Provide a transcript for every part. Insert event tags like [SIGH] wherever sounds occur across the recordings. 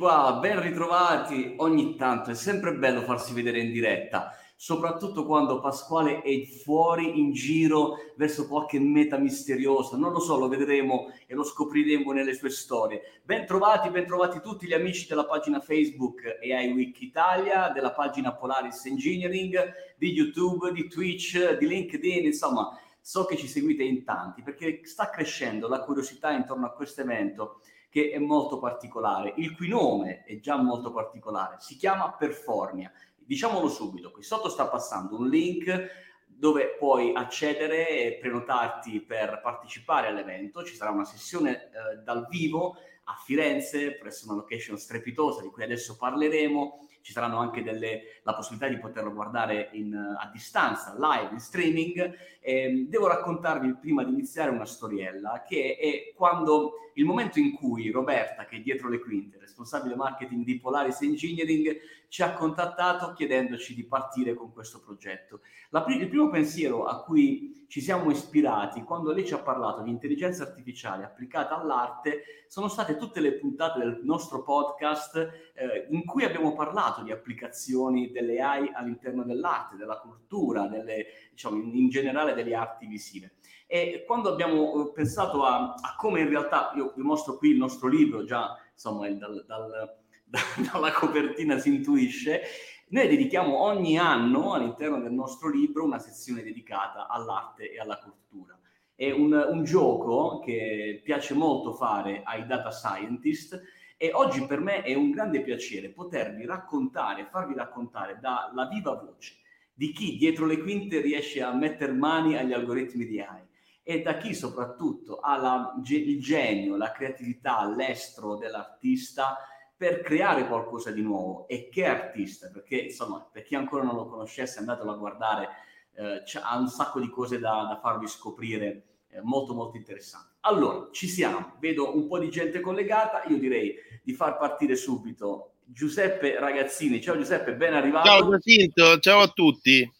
Qua, ben ritrovati. Ogni tanto è sempre bello farsi vedere in diretta, soprattutto quando Pasquale è fuori in giro verso qualche meta misteriosa. Non lo so, lo vedremo e lo scopriremo nelle sue storie. Ben trovati, ben trovati tutti gli amici della pagina Facebook AI Week Italia, della pagina Polaris Engineering, di YouTube, di Twitch, di LinkedIn, insomma, so che ci seguite in tanti perché sta crescendo la curiosità intorno a questo evento che è molto particolare, il cui nome è già molto particolare, si chiama Performia. Diciamolo subito, qui sotto sta passando un link dove puoi accedere e prenotarti per partecipare all'evento. Ci sarà una sessione eh, dal vivo a Firenze, presso una location strepitosa di cui adesso parleremo ci saranno anche delle, la possibilità di poterlo guardare in, a distanza, live, in streaming. Eh, devo raccontarvi prima di iniziare una storiella che è quando il momento in cui Roberta, che è dietro le quinte, responsabile marketing di Polaris Engineering, ci ha contattato chiedendoci di partire con questo progetto. La, il primo pensiero a cui ci siamo ispirati quando lei ci ha parlato di intelligenza artificiale applicata all'arte sono state tutte le puntate del nostro podcast eh, in cui abbiamo parlato di applicazioni delle AI all'interno dell'arte, della cultura, delle, diciamo, in, in generale delle arti visive. E quando abbiamo eh, pensato a, a, come in realtà, io vi mostro qui il nostro libro, già insomma dal, dal, [LAUGHS] dalla copertina si intuisce, noi dedichiamo ogni anno all'interno del nostro libro una sezione dedicata all'arte e alla cultura. È un, un gioco che piace molto fare ai data scientist e oggi per me è un grande piacere potervi raccontare, farvi raccontare dalla viva voce di chi dietro le quinte riesce a mettere mani agli algoritmi di AI e da chi soprattutto ha la, il genio, la creatività, l'estro dell'artista per creare qualcosa di nuovo. E che artista? Perché insomma, per chi ancora non lo conoscesse, andatelo a guardare, eh, ha un sacco di cose da, da farvi scoprire eh, molto molto interessanti. Allora, ci siamo, vedo un po' di gente collegata, io direi di far partire subito Giuseppe Ragazzini. Ciao Giuseppe, ben arrivato. Ciao Giacinto, ciao a tutti.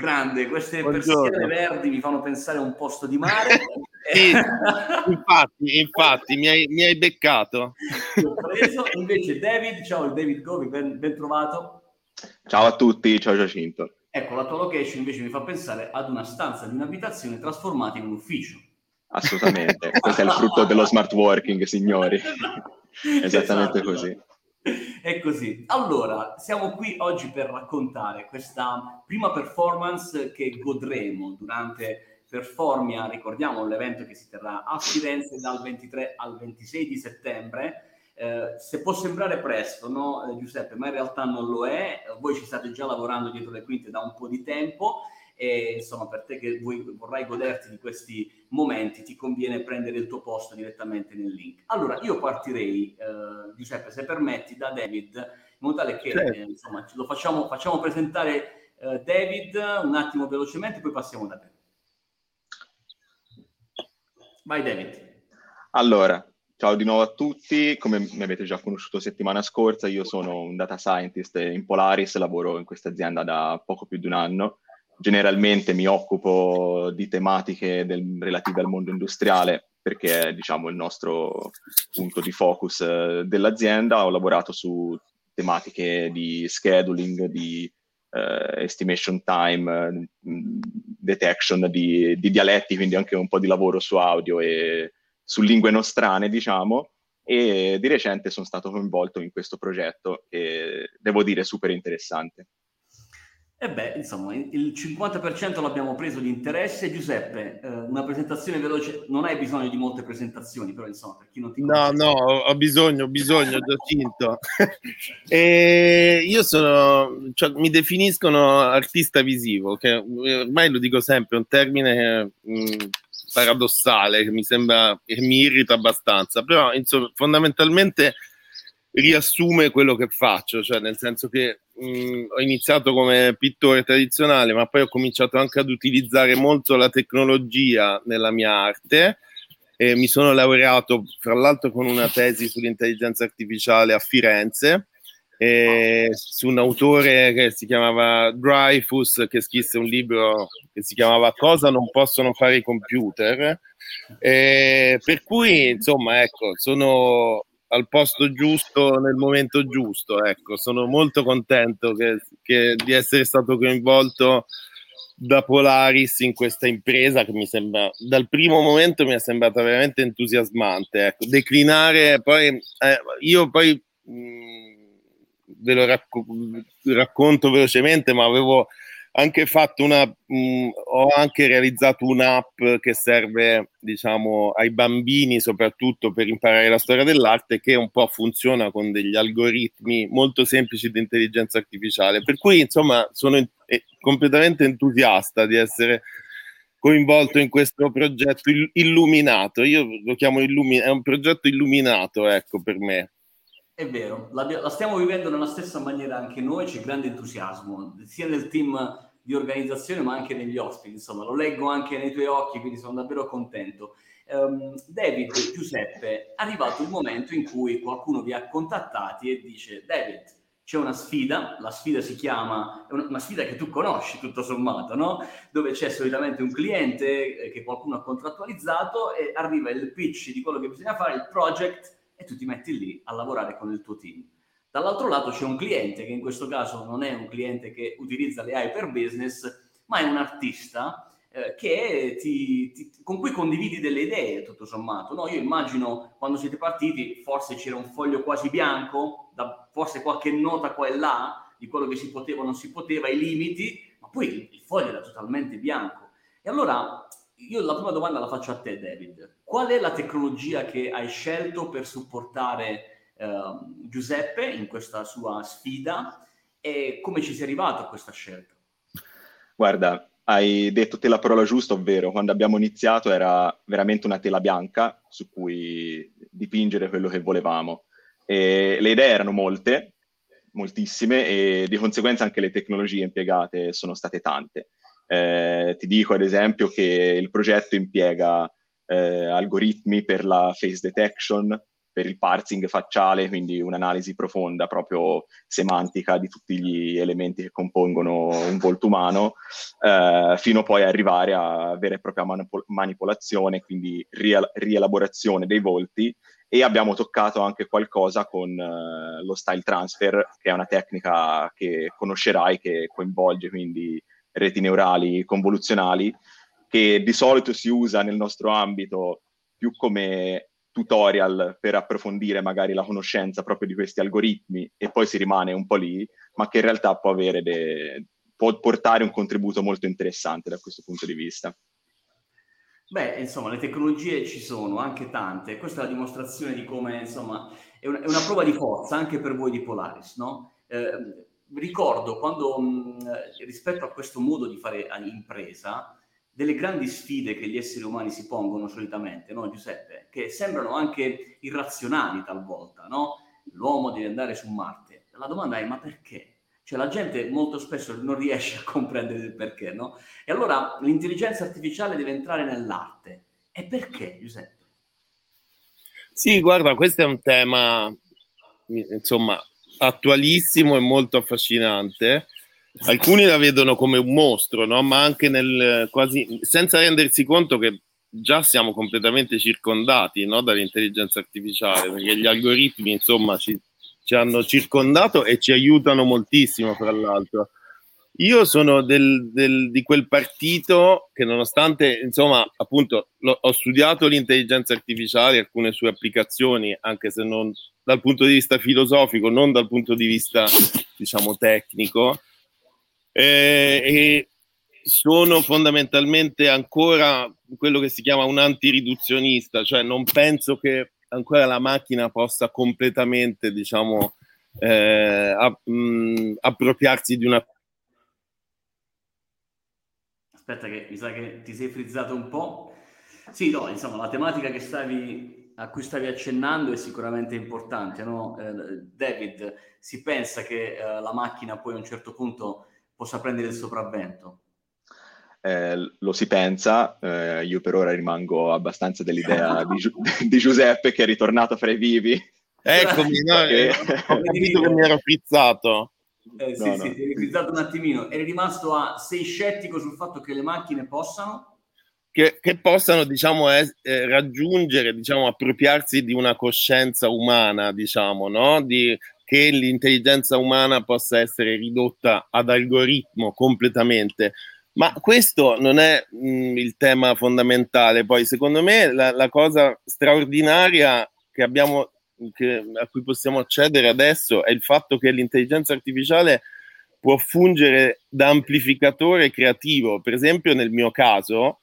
Grande, queste Buongiorno. persiane verdi mi fanno pensare a un posto di mare. [LAUGHS] sì, infatti, infatti mi, hai, mi hai beccato. Invece David, ciao David Govi, ben, ben trovato. Ciao a tutti, ciao Giacinto. Ecco, la tua location invece mi fa pensare ad una stanza di un'abitazione trasformata in un ufficio. Assolutamente, questo è il frutto dello smart working, signori. [LAUGHS] Esattamente esatto. così. È così. Allora, siamo qui oggi per raccontare questa prima performance che godremo durante Performia, ricordiamo l'evento che si terrà a Firenze dal 23 al 26 di settembre. Eh, se può sembrare presto, no, eh, Giuseppe, ma in realtà non lo è. Voi ci state già lavorando dietro le quinte da un po' di tempo e insomma per te che vuoi, vorrai goderti di questi momenti ti conviene prendere il tuo posto direttamente nel link. Allora io partirei, eh, Giuseppe, se permetti, da David, in modo tale che certo. eh, insomma lo facciamo, facciamo presentare eh, David un attimo velocemente, poi passiamo da te. Vai David. Allora, ciao di nuovo a tutti, come mi avete già conosciuto settimana scorsa, io sono un data scientist in Polaris, lavoro in questa azienda da poco più di un anno generalmente mi occupo di tematiche del, relative al mondo industriale perché è diciamo, il nostro punto di focus eh, dell'azienda. Ho lavorato su tematiche di scheduling, di eh, estimation time, mm, detection di, di, dialetti, quindi anche un po' di lavoro su audio e su lingue nostrane, diciamo. E di recente sono stato coinvolto in questo progetto che devo dire super interessante. E beh, insomma, il 50% l'abbiamo preso di interesse. Giuseppe, eh, una presentazione veloce, non hai bisogno di molte presentazioni, però insomma, per chi non ti conosce... No, no, ho bisogno, ho bisogno, Giacinto. [LAUGHS] e io sono, cioè, mi definiscono artista visivo, che ormai lo dico sempre, è un termine mh, mm, paradossale, che mi sembra, che mi irrita abbastanza, però insomma, fondamentalmente riassume quello che faccio, cioè nel senso che mh, ho iniziato come pittore tradizionale, ma poi ho cominciato anche ad utilizzare molto la tecnologia nella mia arte. E mi sono laureato, fra l'altro, con una tesi sull'intelligenza artificiale a Firenze, su un autore che si chiamava Dreyfus, che scrisse un libro che si chiamava Cosa non possono fare i computer. E per cui, insomma, ecco, sono al posto giusto nel momento giusto. Ecco, sono molto contento che, che di essere stato coinvolto da Polaris in questa impresa che mi sembra dal primo momento mi è sembrata veramente entusiasmante. Ecco, declinare poi eh, io poi mh, mm, ve lo racco- racconto velocemente, ma avevo anche fatto una, mh, mm, ho anche realizzato un'app che serve, diciamo, ai bambini soprattutto per imparare la storia dell'arte che un po' funziona con degli algoritmi molto semplici di intelligenza artificiale. Per cui, insomma, sono in, completamente entusiasta di essere coinvolto in questo progetto illuminato. Io lo chiamo illuminato, è un progetto illuminato, ecco, per me. È vero, la, la, stiamo vivendo nella stessa maniera anche noi, c'è grande entusiasmo, sia nel team di organizzazione ma anche negli ospiti, insomma, lo leggo anche nei tuoi occhi, quindi sono davvero contento. Um, David, Giuseppe, è arrivato il momento in cui qualcuno vi ha contattati e dice David, c'è una sfida, la sfida si chiama, è una, sfida che tu conosci tutto sommato, no? Dove c'è solitamente un cliente eh, che qualcuno ha contrattualizzato e arriva il pitch di quello che bisogna fare, il project e tu ti metti lì a lavorare con il tuo team. Dall'altro lato c'è un cliente che in questo caso non è un cliente che utilizza le AI per business, ma è un artista eh, ti, ti, con cui condividi delle idee, tutto sommato. No, io immagino quando siete partiti, forse c'era un foglio quasi bianco, da, forse qualche nota qua e là di quello che si poteva o non si poteva, i limiti, ma poi il foglio era totalmente bianco. E allora io la prima domanda la faccio a te, David. Qual è la tecnologia che hai scelto per supportare eh, Giuseppe in questa sua sfida e come ci sei arrivato a questa scelta? Guarda, hai detto te la parola giusta, ovvero quando abbiamo iniziato era veramente una tela bianca su cui dipingere quello che volevamo. E le idee erano molte, moltissime, e di conseguenza anche le tecnologie impiegate sono state tante. Eh, ti dico ad esempio che il progetto impiega eh, algoritmi per la face detection, per il parsing facciale, quindi un'analisi profonda proprio semantica di tutti gli elementi che compongono un volto umano, eh, fino poi a arrivare a vera e propria manip- manipolazione, quindi riel- rielaborazione dei volti. E abbiamo toccato anche qualcosa con uh, lo style transfer, che è una tecnica che conoscerai, che coinvolge quindi reti neurali convoluzionali, che di solito si usa nel nostro ambito più come tutorial per approfondire magari la conoscenza proprio di questi algoritmi e poi si rimane un po' lì, ma che in realtà può, de- può portare un contributo molto interessante da questo punto di vista. Beh, insomma, le tecnologie ci sono, anche tante. Questa è la dimostrazione di come, insomma, è una, è una prova di forza anche per voi di Polaris, no? Eh, ricordo quando mh, rispetto a questo modo di fare impresa, delle grandi sfide che gli esseri umani si pongono solitamente, no Giuseppe? Che sembrano anche irrazionali talvolta, no? L'uomo deve andare su Marte. La domanda è ma perché? Cioè la gente molto spesso non riesce a comprendere il perché, no? E allora l'intelligenza artificiale deve entrare nell'arte. E perché, Giuseppe? Sì, guarda, questo è un tema, insomma, attualissimo e molto affascinante. Alcuni la vedono come un mostro, no? ma anche nel quasi senza rendersi conto che già siamo completamente circondati no? dall'intelligenza artificiale, perché gli algoritmi insomma ci, ci hanno circondato e ci aiutano moltissimo, fra l'altro. Io sono del, del, di quel partito che nonostante, insomma, appunto, lo, ho studiato l'intelligenza artificiale, alcune sue applicazioni, anche se non dal punto di vista filosofico, non dal punto di vista, diciamo, tecnico, eh, e sono fondamentalmente ancora quello che si chiama un antiriduzionista, cioè non penso che ancora la macchina possa completamente, diciamo, eh, app- mh, appropriarsi di una Aspetta che mi sa che ti sei frizzato un po'. Sì, no, insomma, la tematica stavi, a cui stavi accennando è sicuramente importante, no? Eh, David, si pensa che eh, la macchina poi a un certo punto possa prendere il sopravvento? Eh, lo si pensa, eh, io per ora rimango abbastanza dell'idea [LAUGHS] di, Gi- di, Giuseppe che è ritornato fra i vivi. Eccomi, no, [LAUGHS] che... ho capito che mi ero frizzato. Eh, sì, no, sì, no. ti eri un attimino. Eri rimasto a... Sei scettico sul fatto che le macchine possano? che, che possano diciamo, eh, raggiungere, diciamo, appropriarsi di una coscienza umana, diciamo, no? di, che l'intelligenza umana possa essere ridotta ad algoritmo completamente. Ma questo non è mh, mm, il tema fondamentale. Poi, secondo me, la, la cosa straordinaria che abbiamo, che, a cui possiamo accedere adesso è il fatto che l'intelligenza artificiale può fungere da amplificatore creativo. Per esempio, nel mio caso,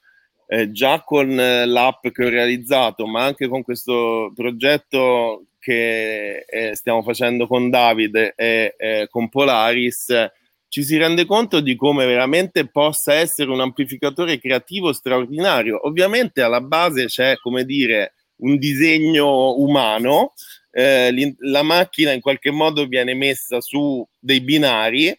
eh, già con eh, l'app che ho realizzato, ma anche con questo progetto che eh, stiamo facendo con David e eh, con Polaris, ci si rende conto di come veramente possa essere un amplificatore creativo straordinario. Ovviamente alla base c'è, come dire, un disegno umano, eh, la macchina in qualche modo viene messa su dei binari.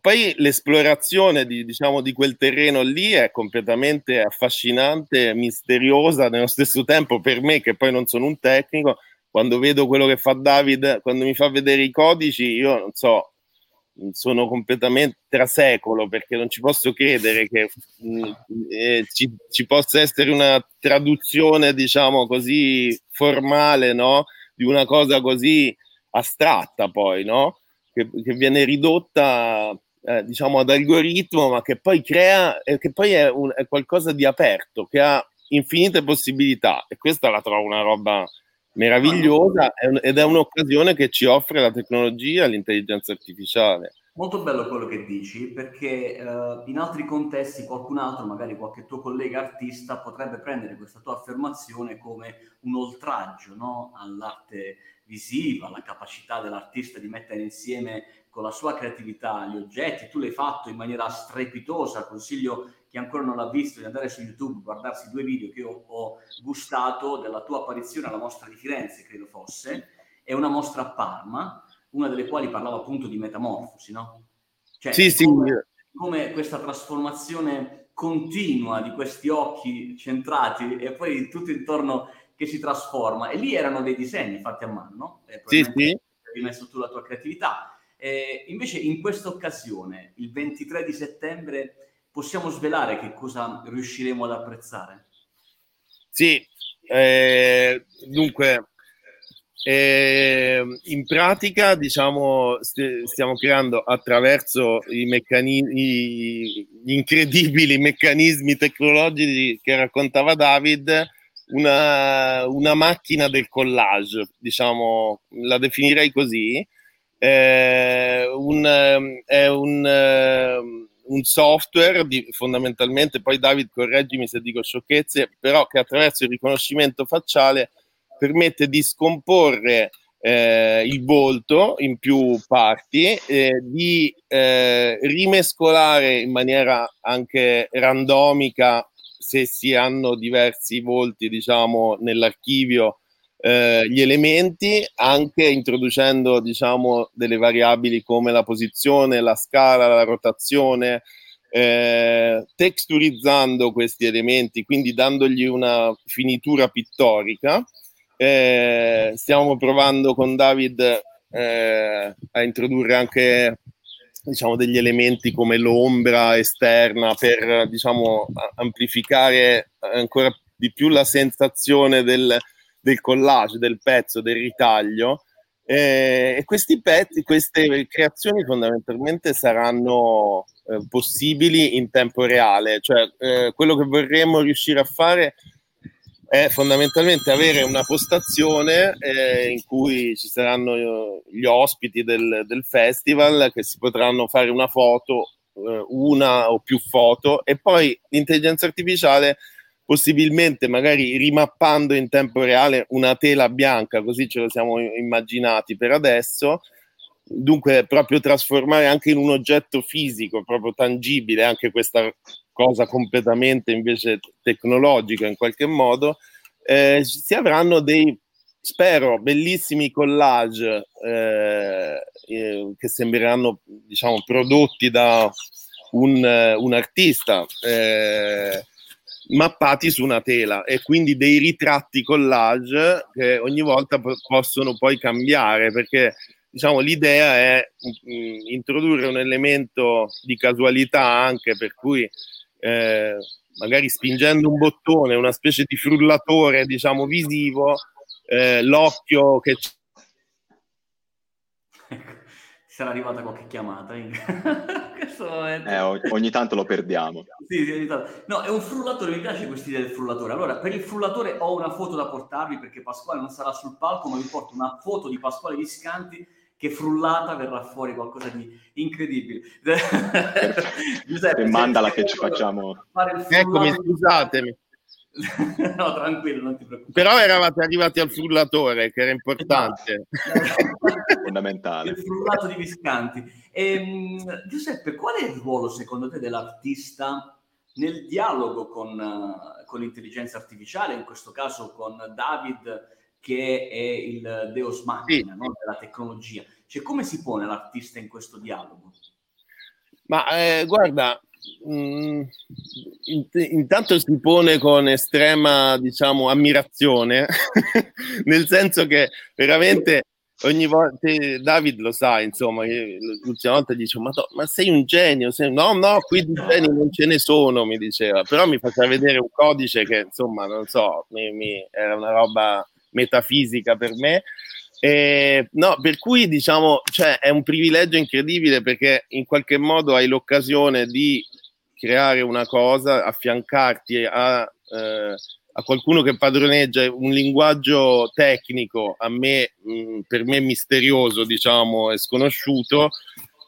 Poi l'esplorazione di, diciamo, di quel terreno lì è completamente affascinante, misteriosa nello stesso tempo per me che poi non sono un tecnico, quando vedo quello che fa David, quando mi fa vedere i codici, io non so, sono completamente trasecolo perché non ci posso credere che mh, mm, eh, ci, ci, possa essere una traduzione, diciamo così, formale, no? Di una cosa così astratta poi, no? Che, che viene ridotta eh, diciamo ad algoritmo, ma che poi crea, eh, che poi è, un, è, qualcosa di aperto, che ha infinite possibilità e questa la trovo una roba meravigliosa ed è un'occasione che ci offre la tecnologia, l'intelligenza artificiale. Molto bello quello che dici, perché uh, in altri contesti qualcun altro, magari qualche tuo collega artista, potrebbe prendere questa tua affermazione come un oltraggio no? all'arte visiva, alla capacità dell'artista di mettere insieme con la sua creatività gli oggetti, tu l'hai fatto in maniera strepitosa, consiglio chi ancora non l'ha visto di andare su YouTube, guardarsi due video che io ho gustato della tua apparizione alla mostra di Firenze, credo fosse, e una mostra a Parma, una delle quali parlava appunto di metamorfosi, no? Cioè, sì, sì. Come, come questa trasformazione continua di questi occhi centrati e poi tutto intorno che si trasforma. E lì erano dei disegni fatti a mano, no? sì, sì. Hai messo tu la tua creatività eh, invece in questa occasione, il 23 di settembre, possiamo svelare che cosa riusciremo ad apprezzare? Sì, eh, dunque, eh, in pratica, diciamo, st- stiamo creando attraverso i meccanismi, gli incredibili meccanismi tecnologici che raccontava David, una, una macchina del collage, diciamo, la definirei così, eh, un, ehm, è un, ehm, un software di, fondamentalmente, poi David correggimi se dico sciocchezze, però che attraverso il riconoscimento facciale permette di scomporre eh, il volto in più parti, eh, di eh, rimescolare in maniera anche randomica se si hanno diversi volti, diciamo, nell'archivio eh, gli elementi anche introducendo diciamo delle variabili come la posizione, la scala, la rotazione, eh, texturizzando questi elementi, quindi dandogli una finitura pittorica. Eh, stiamo provando con David eh, a introdurre anche diciamo, degli elementi come l'ombra esterna per diciamo, amplificare ancora di più la sensazione del, del collage, del pezzo, del ritaglio. Eh, e questi pezzi, queste creazioni fondamentalmente saranno eh, possibili in tempo reale, cioè eh, quello che vorremmo riuscire a fare è fondamentalmente avere una postazione eh, in cui ci saranno eh, gli ospiti del, del, festival che si potranno fare una foto, eh, una o più foto e poi l'intelligenza artificiale possibilmente magari rimappando in tempo reale una tela bianca, così ce lo siamo immaginati per adesso. Dunque, proprio trasformare anche in un oggetto fisico, proprio tangibile, anche questa cosa completamente invece tecnologica in qualche modo, eh, si avranno dei, spero, bellissimi collage eh, eh, che sembreranno, diciamo, prodotti da un, un artista. Eh, mappati su una tela e quindi dei ritratti collage che ogni volta po- possono poi cambiare perché diciamo l'idea è mh, mm, introdurre un elemento di casualità anche per cui eh, magari spingendo un bottone, una specie di frullatore, diciamo, visivo, eh, l'occhio che c'è sarà arrivata qualche chiamata. [LAUGHS] eh, ogni tanto lo perdiamo. sì, sì, ogni tanto. No, è un frullatore, mi piace questa idea del frullatore. Allora, per il frullatore ho una foto da portarvi perché Pasquale non sarà sul palco, ma vi porto una foto di Pasquale Viscanti che frullata verrà fuori qualcosa di incredibile. [LAUGHS] Giuseppe, mandala che ci facciamo. Eccomi, scusatemi. [LAUGHS] no, tranquillo, non ti preoccupare. Però eravate arrivati al frullatore, che era importante. Esatto. [LAUGHS] Fondamentale. Il frullato di Viscanti. E, ehm, Giuseppe, qual è il ruolo, secondo te, dell'artista nel dialogo con, con l'intelligenza artificiale, in questo caso con David, che è il Deus Machina sì. no? della tecnologia? Cioè, come si pone l'artista in questo dialogo? Ma eh, guarda, Mm, intanto si pone con estrema, diciamo, ammirazione, [LAUGHS] nel senso che veramente ogni volta, David lo sa, insomma, l'ultima volta dice, ma, to, ma sei un genio, sei... no, no, qui di geni non ce ne sono, mi diceva, però mi faceva vedere un codice che, insomma, non so, mi, mi, era una roba metafisica per me. Eh, no, per cui diciamo, cioè, è un privilegio incredibile perché in qualche modo hai l'occasione di creare una cosa, affiancarti a, eh, a qualcuno che padroneggia un linguaggio tecnico, a me, mh, mm, per me misterioso, diciamo, e sconosciuto,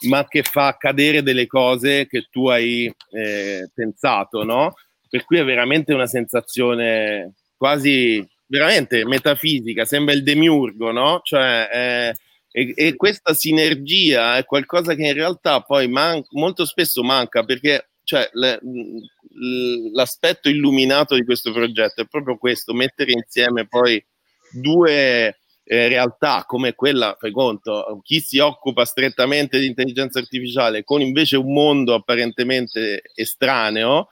ma che fa accadere delle cose che tu hai eh, pensato, no? Per cui è veramente una sensazione quasi veramente metafisica, sembra il demiurgo, no? Cioè, eh, e, e, questa sinergia è qualcosa che in realtà poi man- molto spesso manca perché cioè, le, l'aspetto illuminato di questo progetto è proprio questo, mettere insieme poi due eh, realtà come quella, fai conto, chi si occupa strettamente di intelligenza artificiale con invece un mondo apparentemente estraneo,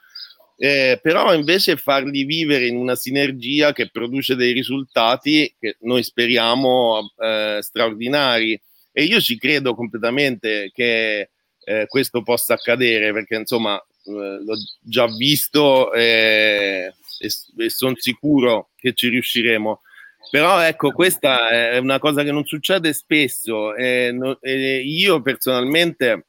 eh, però invece farli vivere in una sinergia che produce dei risultati che noi speriamo eh, straordinari. E io ci credo completamente che eh, questo possa accadere, perché insomma eh, l'ho già visto e, e sono sicuro che ci riusciremo. Però ecco, questa è una cosa che non succede spesso. E, e io personalmente,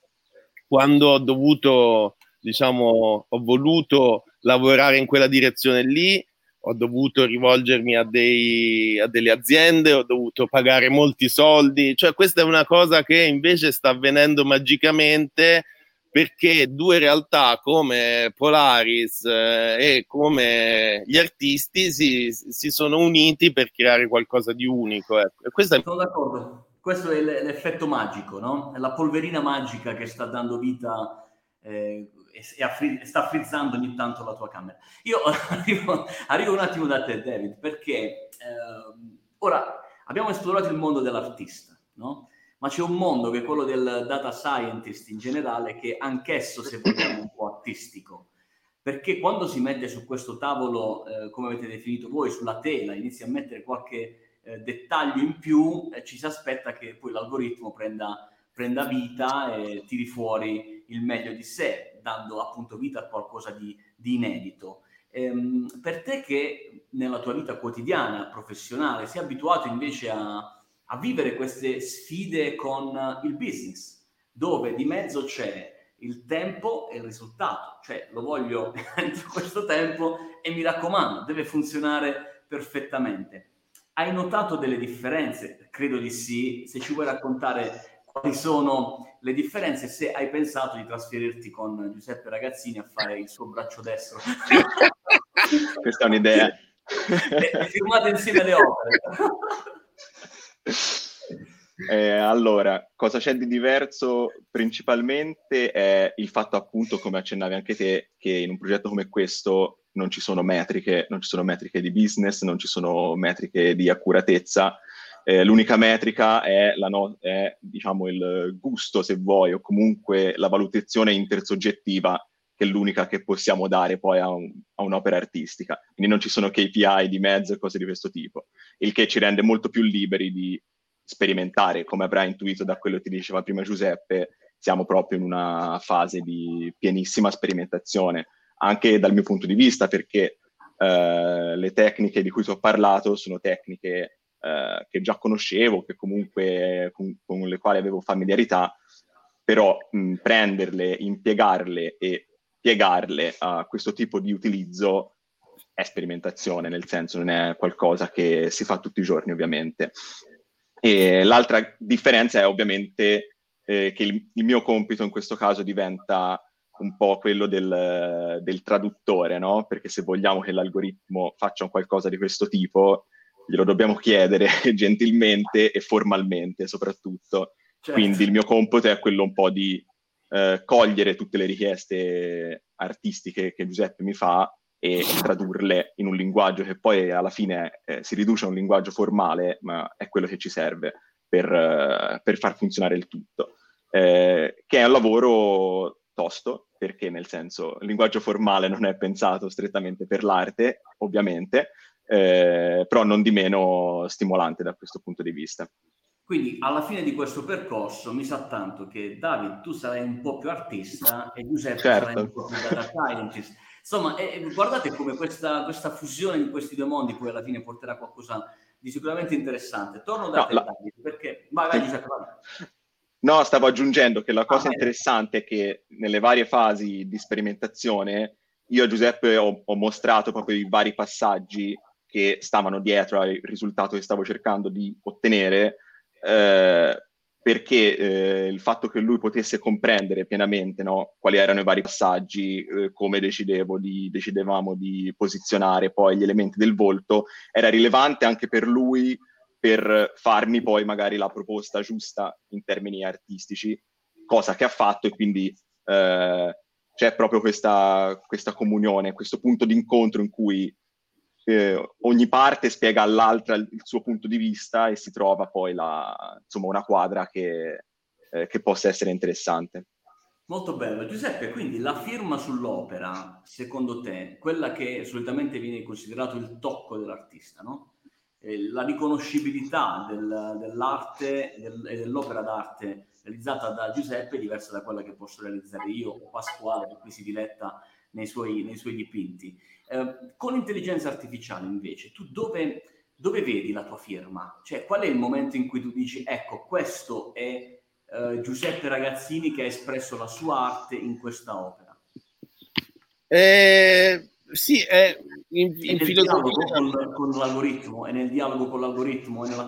quando ho dovuto diciamo, ho voluto lavorare in quella direzione lì, ho dovuto rivolgermi a, dei, a delle aziende, ho dovuto pagare molti soldi, cioè questa è una cosa che invece sta avvenendo magicamente perché due realtà come Polaris eh, e come gli artisti si, si, sono uniti per creare qualcosa di unico. Ecco. E questa. Sono d'accordo, questo è l'effetto magico, no? È la polverina magica che sta dando vita eh, e, affri- sta frizzando ogni tanto la tua camera. Io [LAUGHS] arrivo, arrivo un attimo da te, David, perché eh, ora abbiamo esplorato il mondo dell'artista, no? Ma c'è un mondo che è quello del data scientist in generale, che anch'esso, se vogliamo, un po' artistico. Perché quando si mette su questo tavolo, eh, come avete definito voi, sulla tela, inizia a mettere qualche eh, dettaglio in più, eh, ci si aspetta che poi l'algoritmo prenda, prenda vita e tiri fuori il meglio di sé dando appunto vita a qualcosa di, di inedito. Ehm, per te che nella tua vita quotidiana, professionale, sei abituato invece a, a vivere queste sfide con il business, dove di mezzo c'è il tempo e il risultato, cioè lo voglio [LAUGHS] entro questo tempo e mi raccomando, deve funzionare perfettamente. Hai notato delle differenze? Credo di sì. Se ci vuoi raccontare quali sono le differenze se hai pensato di trasferirti con Giuseppe Ragazzini a fare il suo braccio destro. [LAUGHS] Questa è un'idea. e, firmate insieme le opere. [LAUGHS] Eh, allora, cosa c'è di diverso? Principalmente è il fatto, appunto, come accennavi anche te, che in un progetto come questo non ci sono metriche, non ci sono metriche di business, non ci sono metriche di accuratezza, eh, l'unica metrica è, no- è diciamo, il gusto, se vuoi, o comunque la valutazione intersoggettiva, che è l'unica che possiamo dare poi a, un, a, un'opera artistica. Quindi non ci sono KPI di mezzo e cose di questo tipo, il che ci rende molto più liberi di sperimentare, come avrai intuito da quello che ti diceva prima Giuseppe, siamo proprio in una fase di pienissima sperimentazione. anche dal mio punto di vista, perché eh, le tecniche di cui ti ho parlato sono tecniche eh, che già conoscevo, che comunque con, con, le quali avevo familiarità, però mh, prenderle, impiegarle e piegarle a questo tipo di utilizzo è sperimentazione, nel senso non è qualcosa che si fa tutti i giorni ovviamente. E l'altra differenza è ovviamente eh, che il, il, mio compito in questo caso diventa un po' quello del, del traduttore, no? Perché se vogliamo che l'algoritmo faccia qualcosa di questo tipo, glielo dobbiamo chiedere [LAUGHS] gentilmente e formalmente soprattutto. Certo. Quindi il mio compito è quello un po' di eh, cogliere tutte le richieste artistiche che Giuseppe mi fa e tradurle in un linguaggio che poi alla fine eh, si riduce a un linguaggio formale, ma è quello che ci serve per, uh, per far funzionare il tutto. Eh, che è un lavoro tosto, perché nel senso il linguaggio formale non è pensato strettamente per l'arte, ovviamente, eh, però non di meno stimolante da questo punto di vista. Quindi alla fine di questo percorso mi sa tanto che David tu sarai un po' più artista e Giuseppe certo. sarai un po' più data scientist. Insomma, eh, guardate come questa, questa, fusione di questi due mondi poi alla fine porterà a qualcosa di sicuramente interessante. Torno da no, te, la... David, perché... Vai, vai, Giuseppe, vai. No, stavo aggiungendo che la cosa ah, interessante è che nelle varie fasi di sperimentazione io a Giuseppe ho, ho, mostrato proprio i vari passaggi che stavano dietro al risultato che stavo cercando di ottenere eh, perché eh, il fatto che lui potesse comprendere pienamente no, quali erano i vari passaggi, eh, come di, decidevamo di posizionare poi gli elementi del volto, era rilevante anche per lui per farmi poi magari la proposta giusta in termini artistici, cosa che ha fatto e quindi eh, c'è proprio questa, questa comunione, questo punto d'incontro in cui eh, ogni parte spiega all'altra il, suo punto di vista e si trova poi la, insomma, una quadra che, eh, che possa essere interessante. Molto bello. Giuseppe, quindi la firma sull'opera, secondo te, quella che solitamente viene considerato il tocco dell'artista, no? Eh, la riconoscibilità del, dell'arte del, e dell'opera d'arte realizzata da Giuseppe è diversa da quella che posso realizzare io o Pasquale, per cui si diletta nei suoi, nei suoi dipinti. Eh, con l'intelligenza artificiale invece, tu dove, dove, vedi la tua firma? Cioè, qual è il momento in cui tu dici, ecco, questo è eh, Giuseppe Ragazzini che ha espresso la sua arte in questa opera? Eh, sì, è in, in filosofia... Con, con l'algoritmo, è nel dialogo con l'algoritmo, è nella